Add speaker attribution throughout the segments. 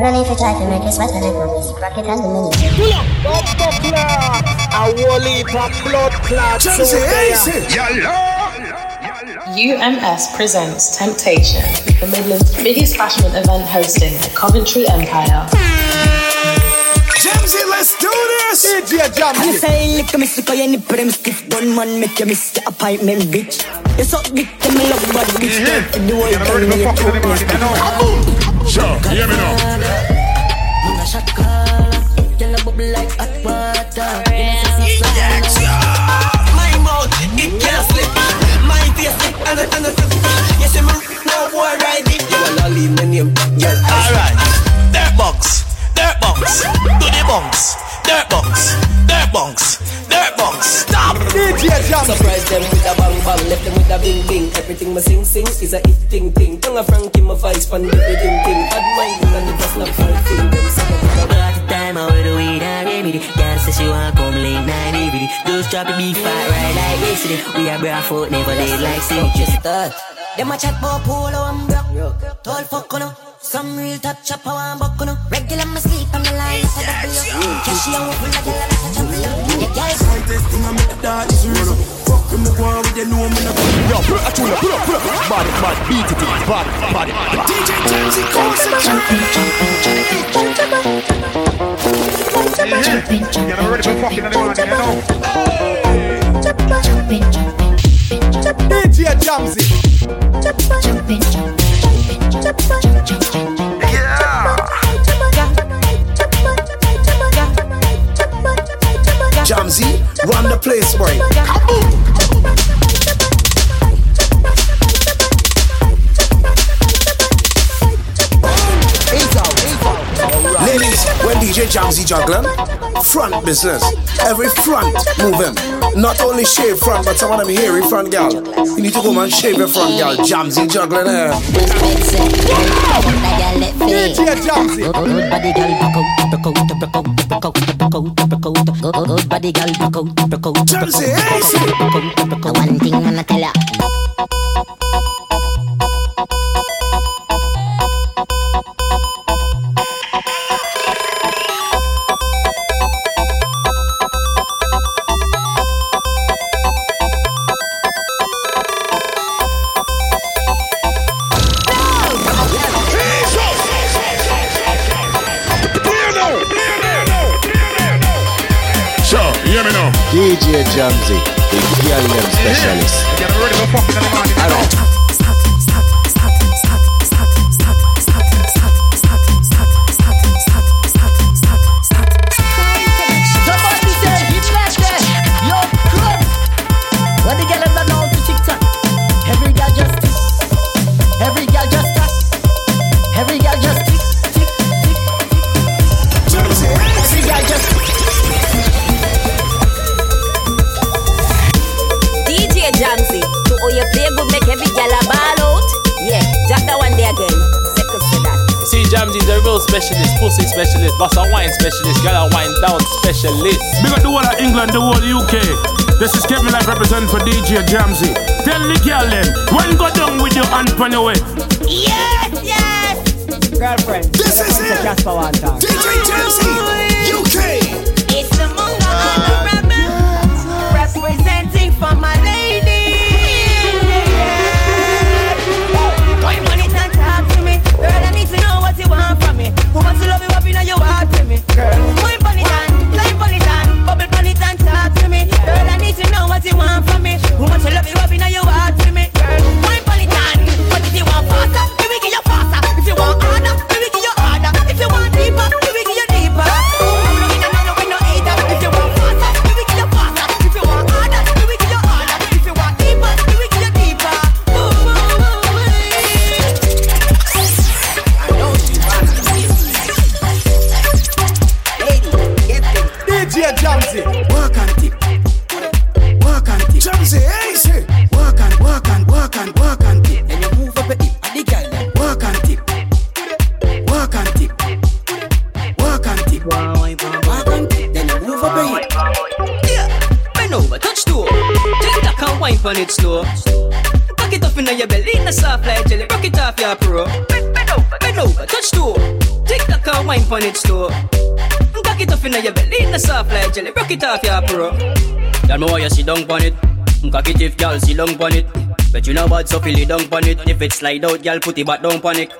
Speaker 1: No need to try to make you sweat a little. Just rock it and the mini.
Speaker 2: Pull up, bumper clot. A wally pop blood clot. So
Speaker 3: UMS presents Temptation, the Midlands' biggest bashment event hosting the Coventry Empire.
Speaker 2: Jamzy, let's do this! DJ
Speaker 4: I
Speaker 2: Jamzy!
Speaker 4: say lick me sick of your nipple them stiff bun man make you miss the appointment bitch. You suck dick to me love bad bitch. Don't fit the whole thing when you talk me.
Speaker 5: Sure, hear me now.
Speaker 4: Man a shot call, girl a bubble like hot water.
Speaker 6: My mouth, it can't slip. My face, it and it and it. Yes, I'm no boy ride it. You wanna leave my name, girl. Alright, dirt bunks, dirt bunks, do the bunks, dirt bunks, dirt bunks, dirt bunks. Stop.
Speaker 2: DJ Jamzy!
Speaker 6: Surprise them with a bang bang, left them with a bing bing. Everything my sing sing is a it ting ting. Tongue a Frankie my vice pan the ding ding. Bad mind and the best not for thing. Them
Speaker 7: the time out with the weed and remedy. Girl says she want come late night every day. Those drop the beef fat right like yesterday. We are breath out, never did like say just start.
Speaker 4: Them a chat about polo and broke. Tall fuck no. Some real top chop how I'm buck no. Regular me sleep on the line for the blue. Cashy and full of girl like a champion. Yeah, girl.
Speaker 2: Yo, pull up, pull up, pull up, pull up. Body, body, beat it, body, body. DJ Jamzy, concentrate. DJ Jamzy.
Speaker 8: Jamzy, run the place, boy. DJ Jamzy juggling, front business. Every front moving. Not only shave front, but some of them hairy front gal. You need to go and shave your front gal. Jamzy juggling here.
Speaker 2: DJ.
Speaker 7: Good body girl, back out, back out, back out, back out, back out, back out. Good, good body girl, back out, back out, back
Speaker 8: Jamzy, hey, see.
Speaker 7: out.
Speaker 4: One thing I'ma tell ya.
Speaker 9: DJ Jamzy, the girl specialist.
Speaker 5: Alright.
Speaker 10: Jamzy's specialist, pussy specialist, boss a wine specialist, girl a wine down specialist.
Speaker 5: Big up the whole of England, the whole UK. This is Kevin Life represent for DJ Jamzy. Tell the girl them, when go down with your hand on your way.
Speaker 11: Yes, yes.
Speaker 4: girlfriend.
Speaker 8: This is it.
Speaker 4: Jasper one time.
Speaker 8: DJ Jamzy, UK.
Speaker 11: It's the Munga and the rebels representing for my lady. Want from me. Who wants to love you up in your heart to me, girl? Wine on it and, climb on it and, bubble on it and talk to me, girl. I need to know what you want from me. Me want you
Speaker 12: sit down pon it. Cock it if girl sit down pon it. Bet you know bad, so feel it down pon it. If it slide out, girl, put it back down pon it.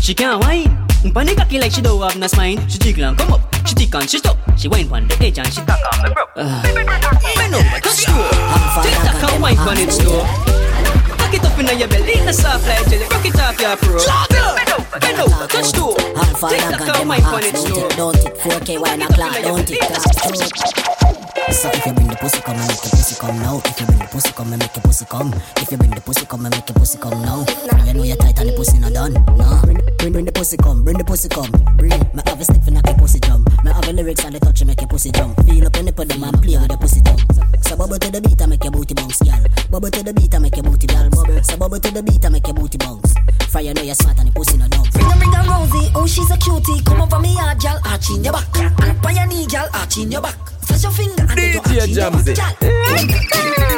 Speaker 12: She can't whine. Panic cocky like she don't have no spine. She tickle and come up. She tick and she stop. She whine pon the edge and she tack on me bro. Bend over, touch slow. Tick tack and whine pon it slow. Cock it up inna your belly, in the soft like jelly. Rock it off your pro. Bend over, bend over, touch toe. Tick tack and whine pon it slow.
Speaker 13: Don't it 4K wine o'clock, don't it that So if you bring the pussy come and make your pussy come now. If you bring the pussy come and make your pussy come. If you bring the pussy come and make your pussy come now. You know you're tight and the pussy not done, no Bring, bring, bring the pussy come, bring the pussy come. Bring Me have a stick for knock your pussy jump. Me have a lyrics and the touch make your pussy jump. Feel up in the them and play with the pussy tongue. So bubble to the beat and make your booty bounce, girl. Bubble to the beat and make your booty girl bubble So bubble to the beat and make your booty bounce. Fry you know you're smart and the pussy not dumb.
Speaker 14: Bring a bring a Rosie, oh she's a cutie. Come over me yard, gal, arch in your back. Up on your knee, gal, arch in your back Flash your finger and then you arch in your back Gal,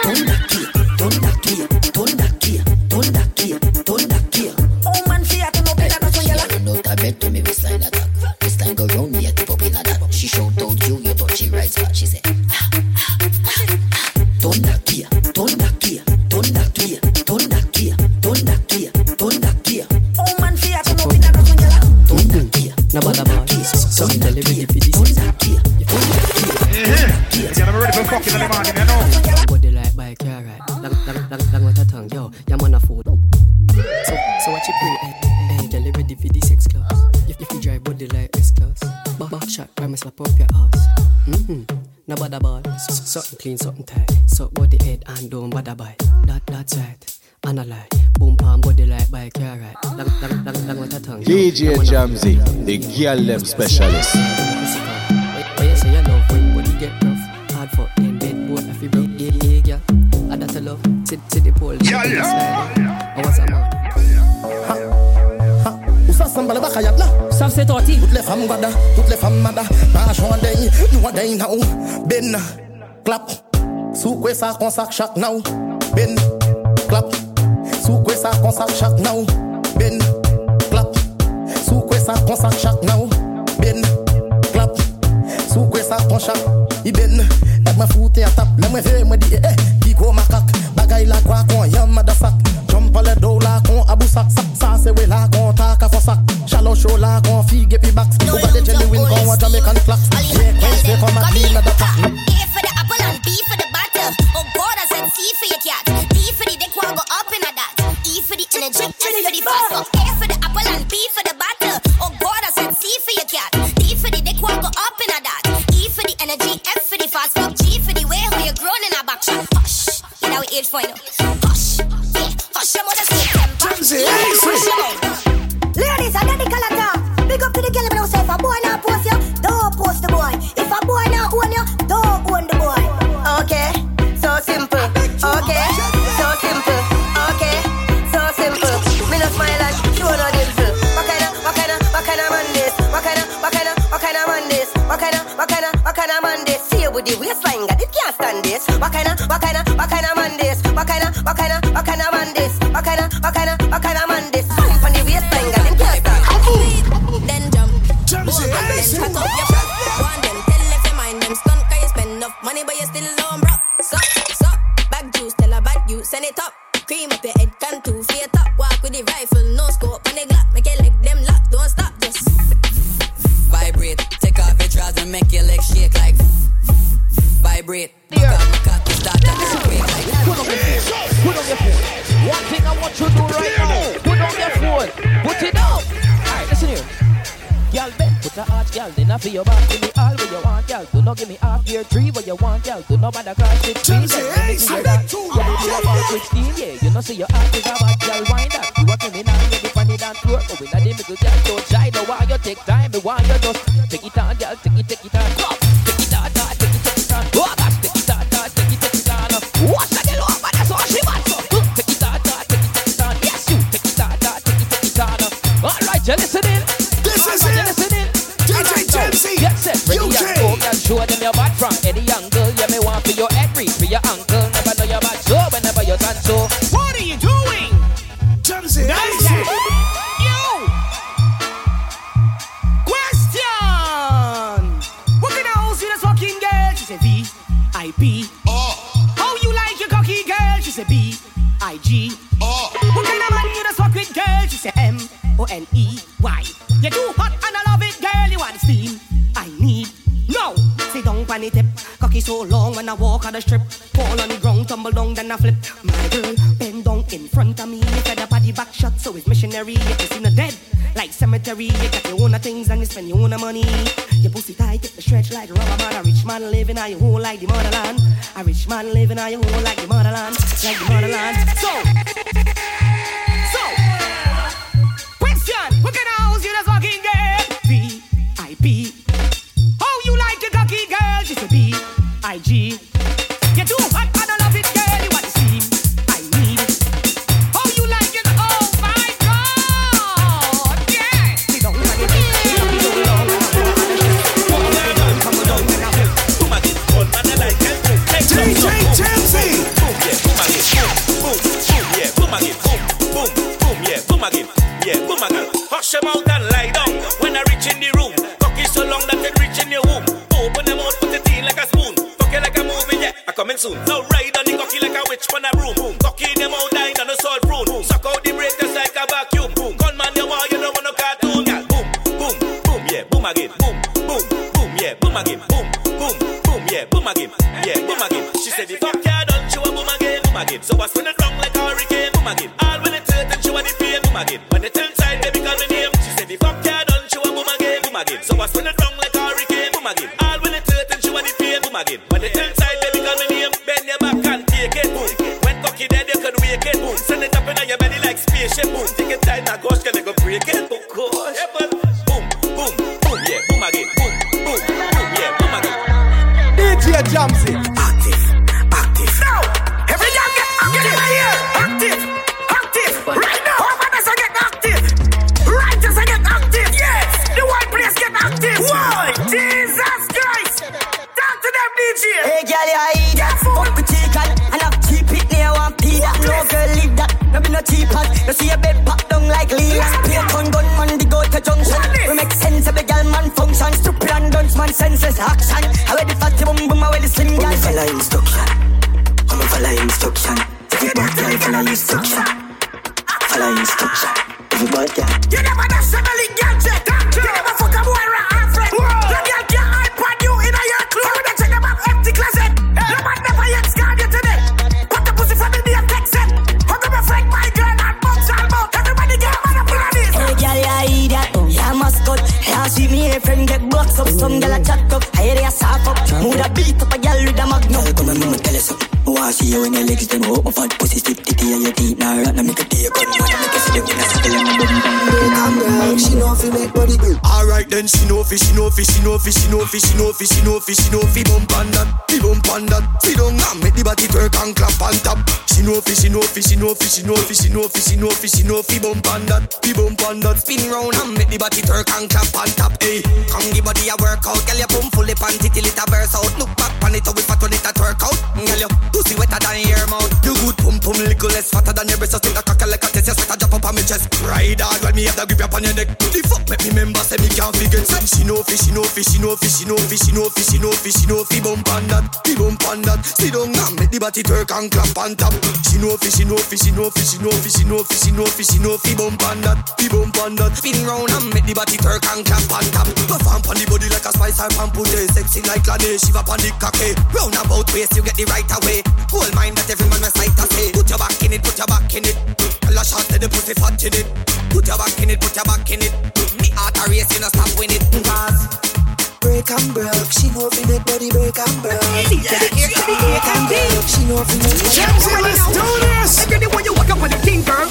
Speaker 14: turn that turn that turn that turn that turn that
Speaker 12: ready for
Speaker 15: fucking in the morning, you know.
Speaker 12: Body like bike, yeah right. Long, long, long, long with a tongue, yo. Yeah, man a food. So, so what you bring? Hey, hey, hey, girl, you ready for the sex class? If, if you drive body like S class, back, back shot, why me slap up your ass? Mm-hmm. No bother ball. So, so, something clean, something tight. So body head and don't bother bite. That, that's right. And a lie. Boom, palm, body like bike, yeah right. Long, long, long, long with a tongue. yo.
Speaker 9: DJ Jamzy, the girl them specialist.
Speaker 12: Oh, you say you love when body get rough. Hard for in bed, boy, if you broke, yeah, yeah, yeah. And that's a love. Sit, sit the pole.
Speaker 15: Yeah, yeah.
Speaker 12: I was a man.
Speaker 16: Où ça semble le bacayat
Speaker 12: Ça c'est torti
Speaker 16: Toutes les femmes gada, toutes les femmes mada. Marche en day, you a day now. Ben, clap. Sous quoi ça consacre chaque now. Ben, clap. Sous quoi ça consacre chaque now. Ben, clap. Sous quoi ça consacre chaque now. Ben, clap. Sous quoi ça ton chaque I ben, ma foute a tap. Le mwen ve mwen di eh eh Kiko makak Bagay la kwa kon yam madasak Jump le do la kon abousak Sak sa se we la kon ta ka fosak Shallow show la kon fige pi baks. Ou ba de genuine kon wa Jamaican clacks
Speaker 17: Yeah,
Speaker 18: girl. So long when I walk on the strip. Fall on the ground, tumble down, then I flip. My girl, bend down in front of me. Fed up body back shot, so it's missionary. It's in a dead, like cemetery. You got your own things and you spend your own money. Your pussy tight, get the stretch like rubber man. A rich man living on your home like the motherland. A rich man living on your home
Speaker 19: boom, boom, boom. She
Speaker 20: know fi make body build. Alright then, she know fi, she know fi, she know fi, she know fi, she know fi, she know fi, she know fi bump on that, fi bump on that. Fi down and make the body twerk and clap on top. She know fi, she know fi, she know fi, she know fi, she know fi, she know fi, she know fi bump on that, fi bump on that. Spin round and make the body twerk and clap on top. Hey, come give body a workout, girl you pump fully panty till it a burst out. Look back on it, how we fat when it a twerk out. Girl you pussy wetter than your mouth. You good pum pum little less fatter than your breast. So stick a cock like a test, you sweat a drop up on me chest. Ride hard when me have the grip up on your neck. The fuck make me remember say me can't forget. She know fi, she know fi, she know fi, she know fi, she know fi, she know fi, she know fi bump on that, fi bump on that. Sit down and make the body twerk and clap on top. She know fi, she know fi, she know fi, she know fi, she know fi, she know fi, she know fi bump on that, fi bump on that. Spin round and make the body twerk and clap on top. Perform on the body like a spice or pampu day, sexy like Lane, shiva on the cocky. Round about waist you get the right away. Gold mind that every man recite a say. Put your back in it, put your back in it. Tell a shot to the pussy fat in it. Put your back in it, put your back in it. Me heart a race, you know stop win it. Cause break and broke, she know fi make body break and broke. Break and broke, she know fi make body
Speaker 18: Let's do this. Every day when you walk up on the thing, girl.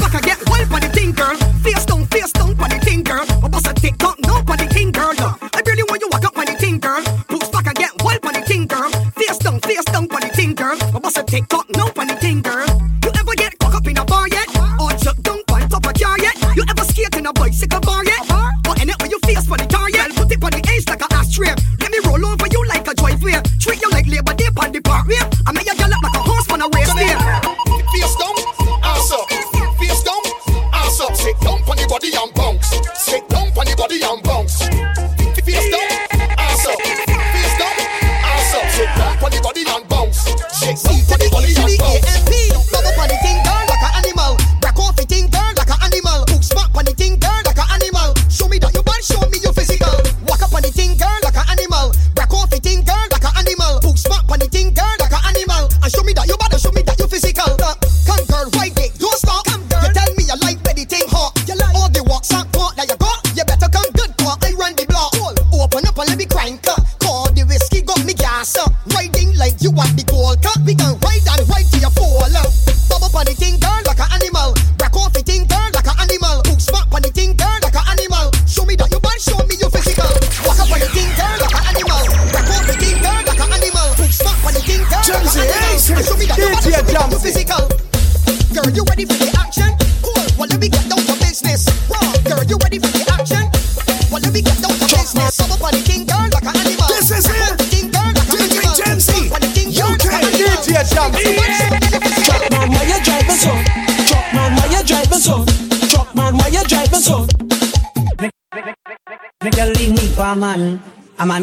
Speaker 18: Back I get wild on the thing, girl. Face down, face down on the thing, girl. I bust a tick tock, no on the thing, girl. Every day when you walk up on the thing, girl. Boots back I get wild on the thing, girl. Face down, face down on the thing, girl. I bust a tick tock, no on the thing, girl.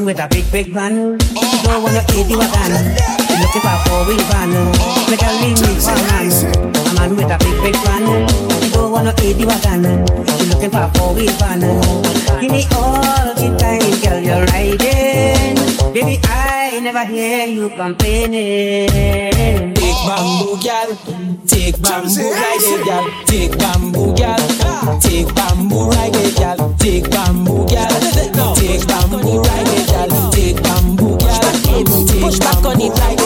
Speaker 21: With a big, big van. She don't wanna eat you again. She looking for a four-wheel van. Make you leave me for a man. A man with a big, big van. Don't wanna eat you again. She looking for a four-wheel van. Give me all the time, girl, you're riding. Baby, I never hear you complaining.
Speaker 19: Take bamboo, girl. Take bamboo, ride it, girl. Take bamboo, girl. Take bamboo, ride it, girl. Take bamboo, girl. Take bamboo, ride it. Take bamboo, girl. Push back on it, ride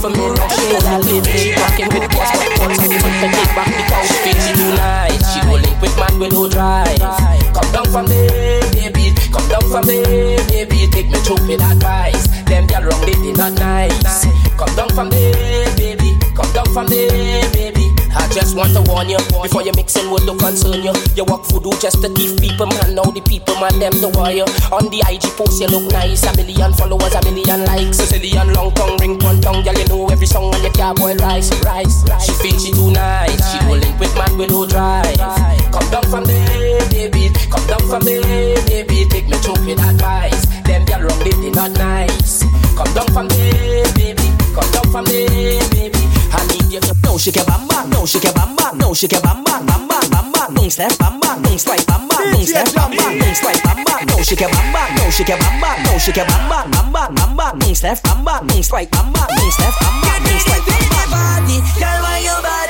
Speaker 19: for
Speaker 22: me, live it. Rocking with the gas, but back the couch, feel she. She link with man with drive. Come down from there, baby. Come down from there, baby. Take me through with advice. Them girl wrong, they did not nice. Come down from there, baby. Come down from there, just want to warn you before you mixing with the concern you. You walk voodoo just to thief people, man. Now the people, man, them the wire. On the IG post, you look nice. A million followers, a million likes. Zillion long tongue, ring one tongue. Girl, you know every song on your car, boy, rise, rise, rise. She feel she too nice. She go link with man with no drive. Come down from there, baby. Come down from there, baby. Take me through with advice. Them girl wrong, they not nice. Come down from there, baby. Come down from there, baby. I need you
Speaker 19: No shake your bamba, no shake your bamba, no shake your bamba, bamba, bamba, don't step bamba, don't strike bamba, don't step bamba, don't strike bamba, no shake your bamba, no shake your bamba, no shake your bamba, bamba, bamba, don't step bamba, don't strike bamba, don't step bamba, don't strike bamba.
Speaker 23: Party, girl, why your body?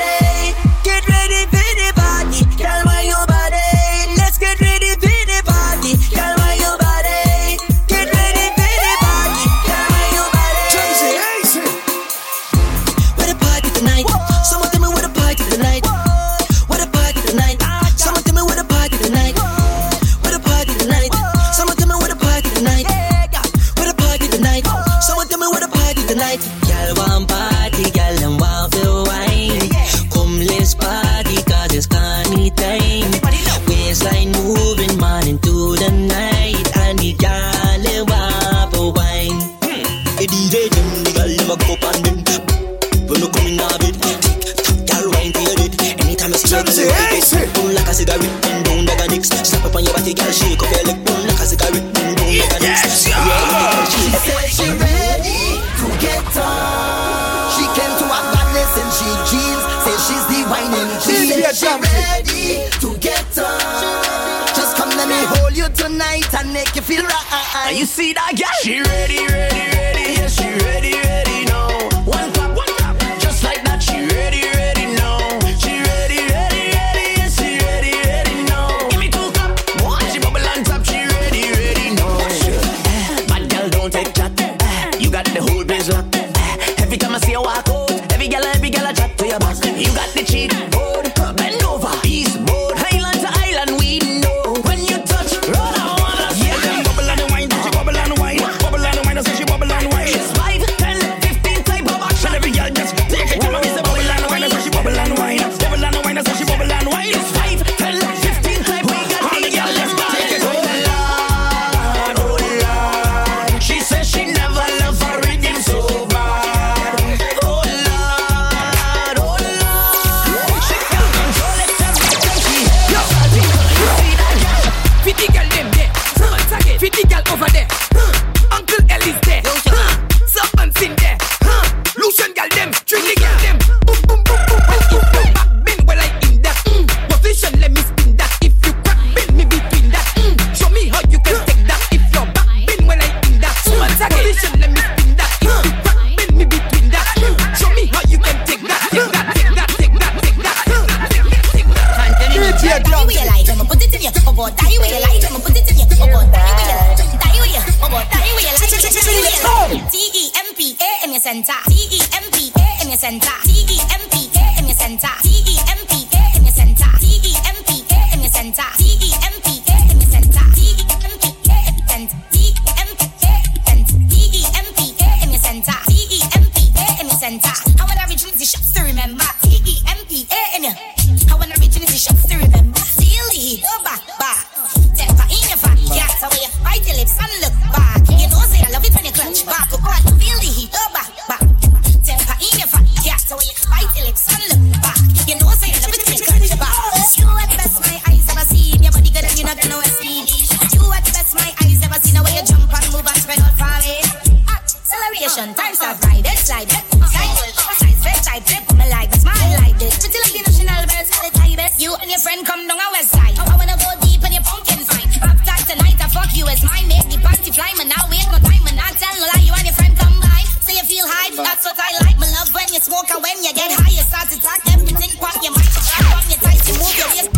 Speaker 23: And your
Speaker 24: friend come down our west side. I wanna go deep in your pumpkin fight. After tonight, I fuck you as mine. Make the panty fly, man. Now wait no time, and I tell no lie. You and your friend come by. So you feel high, that's what I like. Me love when you smoke and when you get high, you start to talk everything. Pop your mind mic, pop your tight, you move your waist.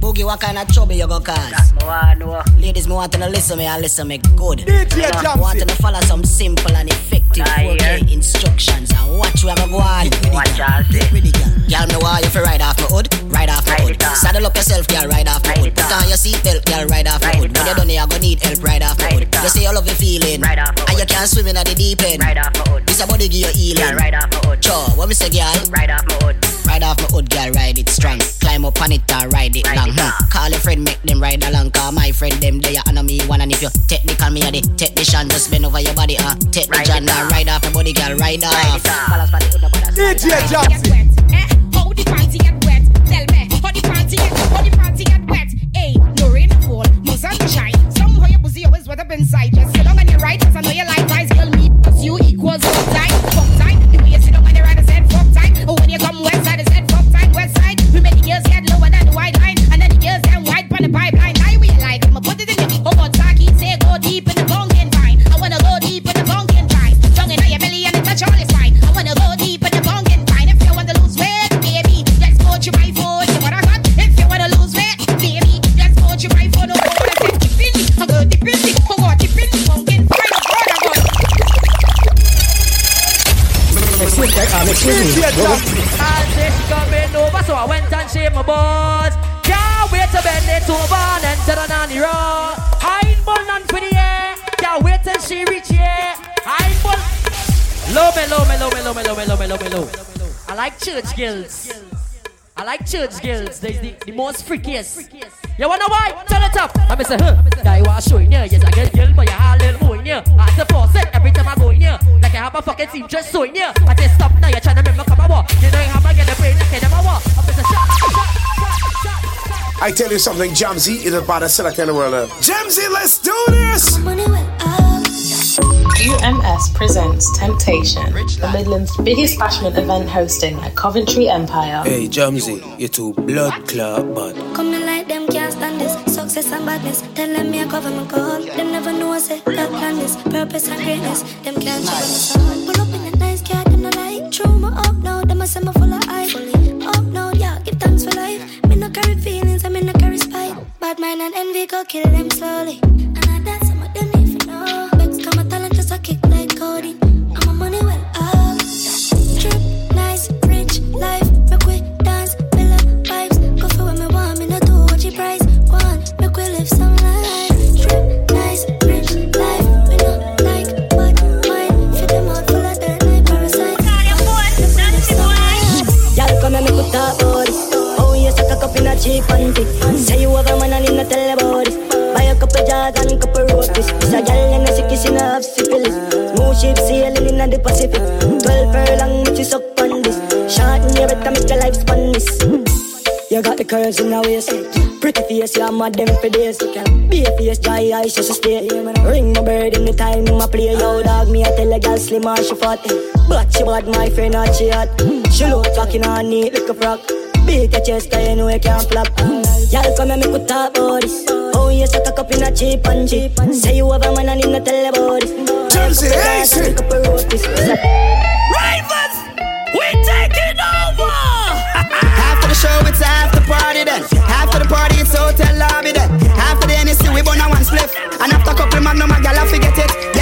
Speaker 25: Boogie, what kind of trouble you go cause? Ladies, me want to listen me and listen me good.
Speaker 26: DJ
Speaker 25: I want to follow some simple and effective 4K instructions and watch where I go on. Watch out, Girl, me want you for ride off my hood, ride off my hood. Saddle up yourself, girl, ride off my hood. Put on your seatbelt, girl, ride off my hood. When you done, you gonna need help, ride off my hood. You say you love your feeling, and you can't swim in at the deep end. Ride off my hood. This a body give you healing. ride off my hood. Sure, what me say, girl? Ride off my hood. Ride off my hood, girl, ride it strong. Climb up on it and ride it long. Hmm. Call a friend, make them ride along. Cause my friend, them they are on me one. And if you technical, me a the technician. Just bend over your body, uh, take the jam. Now ride off my body, girl, ride off.
Speaker 26: DJ Jobsy.
Speaker 27: Girls. I like
Speaker 28: church girls. They're the, the most freakiest. You wanna why? Tell it up. I'm say, huh? Guy was showing you. Yes, I get girl, but you have a little boy in here. I say, force it every time I go in here. Like I have a fucking team just so in here. I say, stop now. You're trying to remember come over. You know you have to get the brain like them over. I'm say, shut, shut.
Speaker 8: I tell you something, Jamzy is the baddest selector in the world. Jamzy, let's do this!
Speaker 3: UMS presents Temptation, the Midlands' biggest bashment event hosting at Coventry Empire.
Speaker 29: Hey, Jamzy, you too blood clot bad.
Speaker 30: Come to like them can't stand this. Success and badness. Tell them me I cover my goal Them never know I say God plan this. Purpose and greatness. Them can't check on Pull up in a nice car Them no like. True me up now Them a say me full of hype. Up now yeah Give thanks for life. Me no carry feelings I me no carry spite. Bad mind and envy Go kill them slowly. And a a
Speaker 31: cheap panty. Say you have a man and him not tell about this. Buy a couple jars and couple roasties. This a gal and a sick in a half syphilis. Smooth ship sailing in the Pacific. Twelve furlong, make you suck on this. Short in your better make your life span this. You got the curves in the waist. Pretty face, you're mad them for days. Be a face, dry eyes, just stay. Ring my bird in the time, my play. Yo, dog, me, I tell a girl slim and she fat. But she bad, my friend, not she hot. She look fucking on neat like a frock. Beat your chest, cause you know you can't flop. Y'all come and make we talk about this. Oh, you suck a cup in a cheap and cheap. Say you have a man and him not tell about this.
Speaker 26: Chelsea, hey, see.
Speaker 31: Ravens, we taking over.
Speaker 32: After the show, it's after party then. After the party, it's hotel lobby then. After the NSC, we burn a one spliff. And after a couple magnum, a gal, I forget it.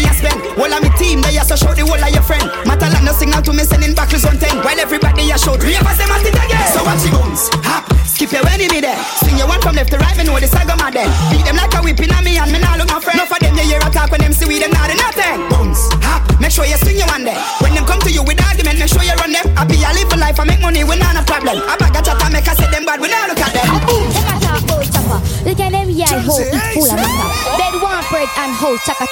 Speaker 32: Money I spend. Well, I'm team
Speaker 33: team, they also show the whole of your friend. Matter like no signal to me sending back on 10. While everybody a show three of us them at it again. So watch the bones, hop, skip your enemy there. Swing your one from left to right, me know the saga mad then. Beat them like a whipping on me and me now look my friend. Enough of them you hear a talk when them see we them not do nothing. Bones, hop, make sure you swing your one there. When them come to you with argument, make sure you run them. I be a live a life, I make money, we not a problem. I bag a chat, I make I say them bad, we now look at them. Boom.
Speaker 7: Look at them yard hoe, it's full of matter. Bed one bread and house chaka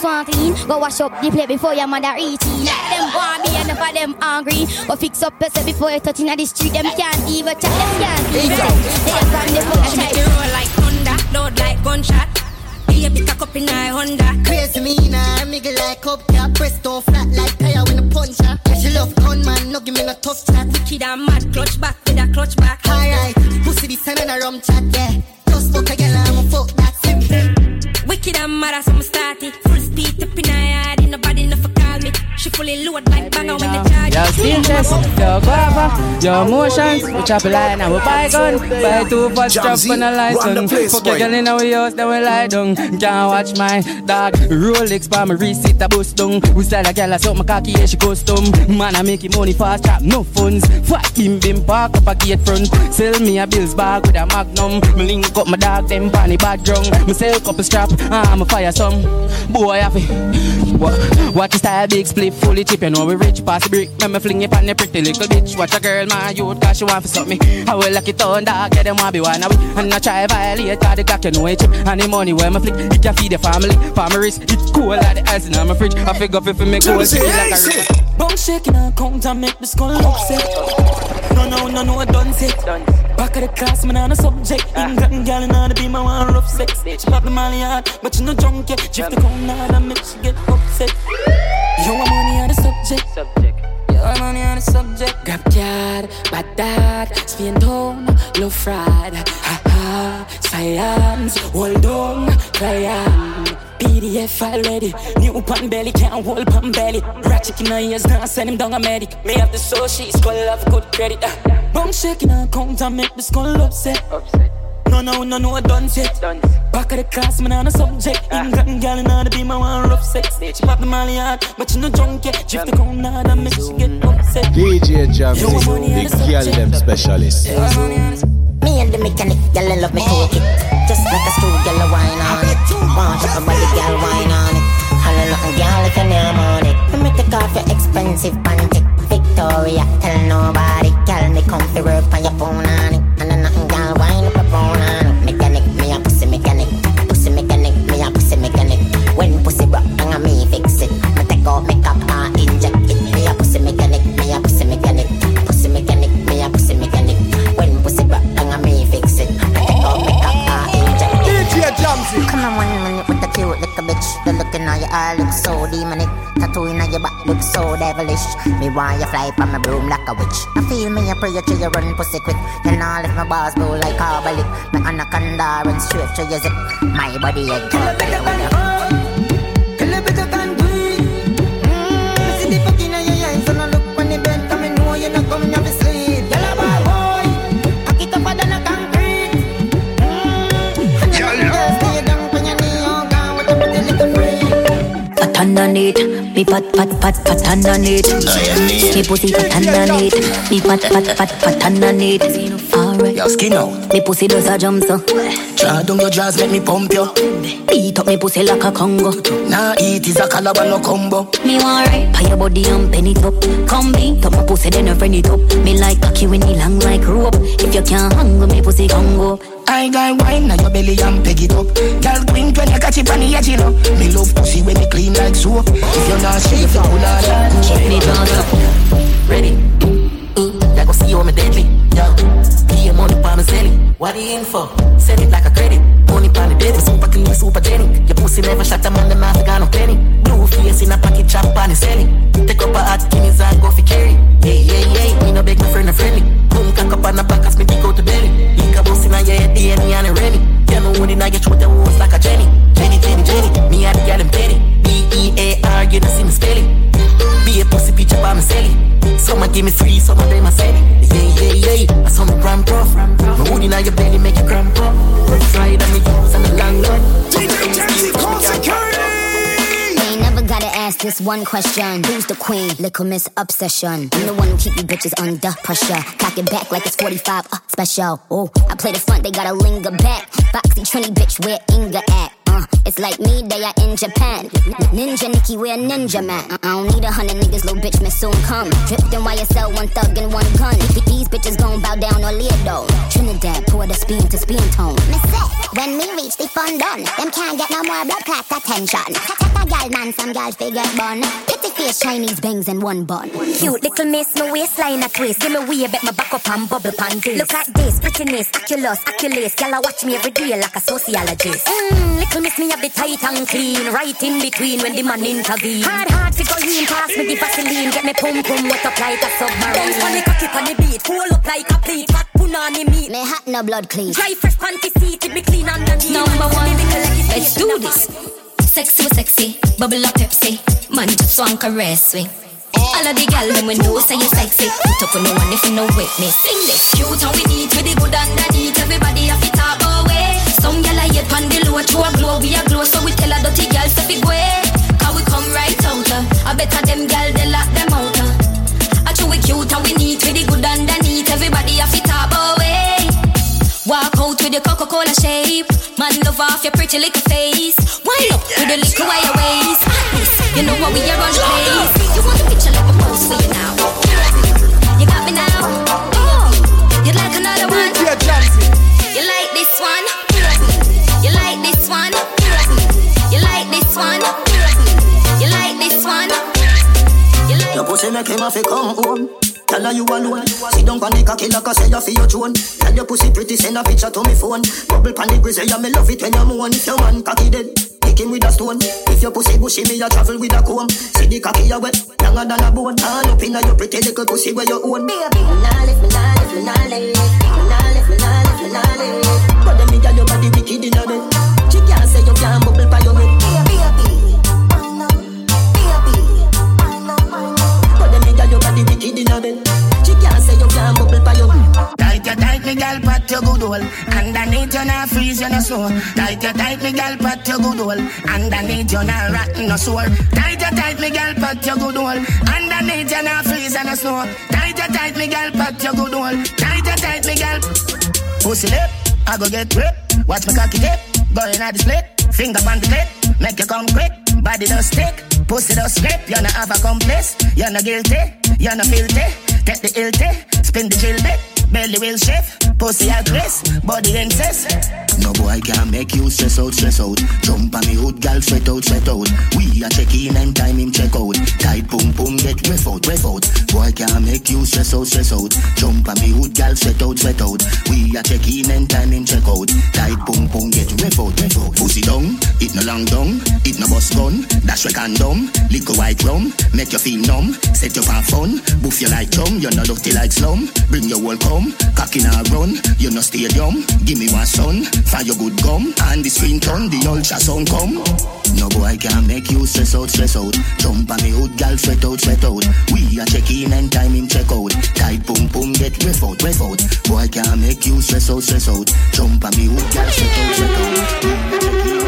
Speaker 7: house one clean. Go wash up the plate before your mother eat it. Let them want be enough of them hungry. Go fix up yourself before you touch in the street. Them can't even chat, them can't even. They just run the fuck
Speaker 34: She make the roll like Honda, load like gunshot. Baby, cock up in my Honda.
Speaker 35: Crazy me nah, miggle like up, yeah. Press don't flat like tire when a puncher. She love gunman, no give me no tough chat.
Speaker 34: Wicked and mad, clutch back with a clutch back.
Speaker 35: Alright, pussy this and a rum chat, yeah. Just fuck a girl, I'ma fuck that simple.
Speaker 34: Wicked and mad as I'm starting. Full speed up in her yard, She fully load like banger when the charge.
Speaker 30: Yo, stages, yo, guava, yo, emotions. We chop a line and we buy gun. Buy two for drop on a license. Fuck your girl in our house, then we lie down. Can't watch my dog. Rolex, but my receipt a bust down. We sell a girl, I suck my cocky, yeah, she custom. Man, I make money fast, chop no funds. Fuck bim bim, park up a gate front. Sell me a bills bag with a magnum. Me link up my dog, them panny bag drunk. Me sell couple strap, ah, I'm a fire some. Boy, I fi. What? Watch the style, big split, fully chip. You know we rich, pass the brick. Let me fling it on the pretty little bitch. Watch a girl, my youth, cause she want for something. I will lock it on, dog, get them want be one away. And I try violate, cause the cock, you know it chip. And the money where me flick, it can feed the family. Farmers, it cool like the ice in my fridge. I figure if it make gold, feel like a rich.
Speaker 19: Bum shaking and count make the skull upset. No, no, no, no, I done it. Back of the class, man, on a subject. England girl, and I be my one rough sex. She pop the molly hard, but you no drunk yet. Drift the cone hard and make she get upset. Want money on the subject. Subject. Money on the subject. Grab card, bad dad, spin down, low fried. Ha ha, science, hold on, client. PDF file ready. New pan belly, can't hold pan belly. Ratchet in her ears, now send him down a medic. Me have the soul, she skull have good credit. Uh. Bum shaking her count and make the skull upset. No, no, no, no, I done it. Back of the class, man, on a subject. England girl, and to be my one rough sex. She pop the molly hard, but you no drunk yet. Drift the cone hard and make she get upset.
Speaker 9: DJ Jamzy, the girl them specialist.
Speaker 35: Me and the mechanic, girl, I love me cook it. Just like a stool, girl, I wine on it. Want up a body, girl, wine on it. Holla nothing, girl, if you name on it. Me make take off your expensive panty. Victoria, tell nobody, girl, me come to work on your phone on it. Your eye look so demonic. Tattoo in your back look so devilish. Me want you fly from my broom like a witch. I feel me a prayer to you run pussy quick. You know if my balls blow like carbolic. Me anaconda run straight to your zip. My body a girl.
Speaker 36: Me fat fat fat fat underneath. Me pussy fat underneath, me fat fat fat fat underneath.
Speaker 33: Your skin out.
Speaker 36: me pussy does a jump so.
Speaker 33: Draw down your jaws, make me pump you.
Speaker 36: Beat up me pussy like a Congo.
Speaker 33: Nah, eat is a calabar no combo.
Speaker 36: Me want right by your body and pen it up. Come beat up my pussy, then I friend it up. Me like cocky when it long like rope. If you can't hang with me pussy, Congo.
Speaker 33: I got wine now your belly and peg it up. Girl, queen when you catch it on the edge, you know. Me love pussy when it clean like soap. If you're not shave, you pull out
Speaker 36: Check me up.
Speaker 33: Ready? Uh, you go see how me deadly. Yo, pay money for me selling. What the info? Send it like a credit. Money for the baby, super clean, super jenny. Your pussy never shut a man, the mask got no penny. Blue face in a pocket, chop on the selling. Take up a hot guineas and go for carry. Yeah, yeah, yeah. Me no beg my friend a friendly. Boom, cock up on the back as me
Speaker 7: one question. Who's the queen? Little Miss Obsession. I'm the one who keep you bitches under pressure. Cock it back like it's 45 uh, special. Oh, I play the front, they gotta linger back. Boxy Trini bitch, where Inga at? Uh, it's like me, they are in Japan. Ninja Nikki, we're ninja man. I don't need a hundred niggas, little bitch, may soon come. Dripped in YSL, one thug and one gun. These bitches gon' bow down or leer though. Trinidad, pour the speed to spin tone.
Speaker 37: Miss it, when me reach the fun done, them can't get no more blood clot attention. Take a gal man, some gal figure bun.
Speaker 7: Pretty face, Chinese bangs and one bun.
Speaker 38: Cute little miss, my waistline a twist. Give me way, bet my back up and bubble pan this. Look at this, prettiness, oculus, oculus. Y'all watch me every day like a sociologist. Mmm, little miss, me have the tight and clean, right in between when the man intervene. Hard, hard to go in, pass me the Vaseline, get me pum pum wet up like a submarine. Bounce on the cocky on the beat, cool up like a plate, fat punani meat.
Speaker 7: Me hat no blood clean.
Speaker 38: Dry fresh panty seated, me clean underneath.
Speaker 34: Number one, let's do this. Sexy was sexy, bubble up Pepsi. Man just want caress me. All of the gal them we know say you sexy. Put up with no one if you no witness. Sing this cute and we need with the good underneath. Everybody have it talk away. Some gal I hate pan the low, throw a glow, we a glow. So we tell a dirty gal to big way. Cause we come right out. I better them gal they lock them out. I true we cute and we need with the good underneath. Everybody have it talk away. Walk out with your Coca-Cola shape. Man, love off your pretty little face. Wind up with the little wire waist. You know what we are on place. You want a picture like a post for you now. You got me now. Oh, you like another one? You like this one? You like this one? You like this one? You like this one? You like
Speaker 33: Your pussy make him have to come home. Tell her you alone. Sit down on the cocky like I say you feel your tone. Tell your pussy pretty, send a picture to me phone. Bubble pan the grizzly, yeah, me love it when you moan. If your man cocky dead, kick him with a stone. If your pussy bushy, me a travel with a comb. See the cocky you wet, longer than a bone. Hand up inna your pretty little pussy where you own. Baby, nah lift, me nah lift, me nah lift, me nah lift, me nah lift, me nah lift. But them me your body wicked inna bed. She can't say you can't bubble by your head. But them me gal your body wicked inna bed.
Speaker 39: No snow Tight you tight me gal pat your good hole Underneath you not Tight tight freeze you no snow Tight you tight me gal pat your good hole Tight you tight me gal Pussy lip I go get grip Watch me cocky tip Going at the split Finger on the clip Make you come quick. Body don't stick Pussy don't slip You not have a complice You not guilty You not filthy. Take the ill Spin the drill bit Belly will shift, pussy aggress, body incest.
Speaker 36: No boy can make you stress out, stress out. Jump on me hood, gal, sweat out, sweat out. We a check in and time him check out. Tight boom boom, get ref out, ref out. Boy can make you stress out, stress out. Jump on me hood, gal, sweat out, sweat out. We a check in and time him check out. Tight boom boom, get ref out, ref out. Pussy down, it no long down, it no bus gun. Dash we condom, liquor white rum, make you feel numb. Set you for fun, boof you like chum, you no dirty like slum. Bring your whole come, cocky na run, you no stadium. Give me one son, fire your good gum, and the screen turn, the ultrasound come. No boy can make you stress out, stress out. Jump on me hood, gal, sweat out, sweat out. We a check in and time him check out. Tight boom boom, get ref out, ref out. Boy can make you stress out, stress out. Jump on me hood, gal, sweat out, sweat out.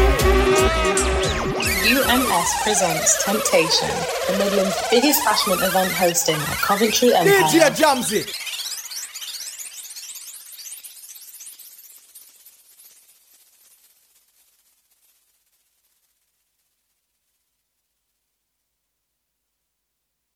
Speaker 3: UMS presents Temptation, the Midlands' biggest fashion event hosting at Coventry Empire.
Speaker 40: DJ Jamzy.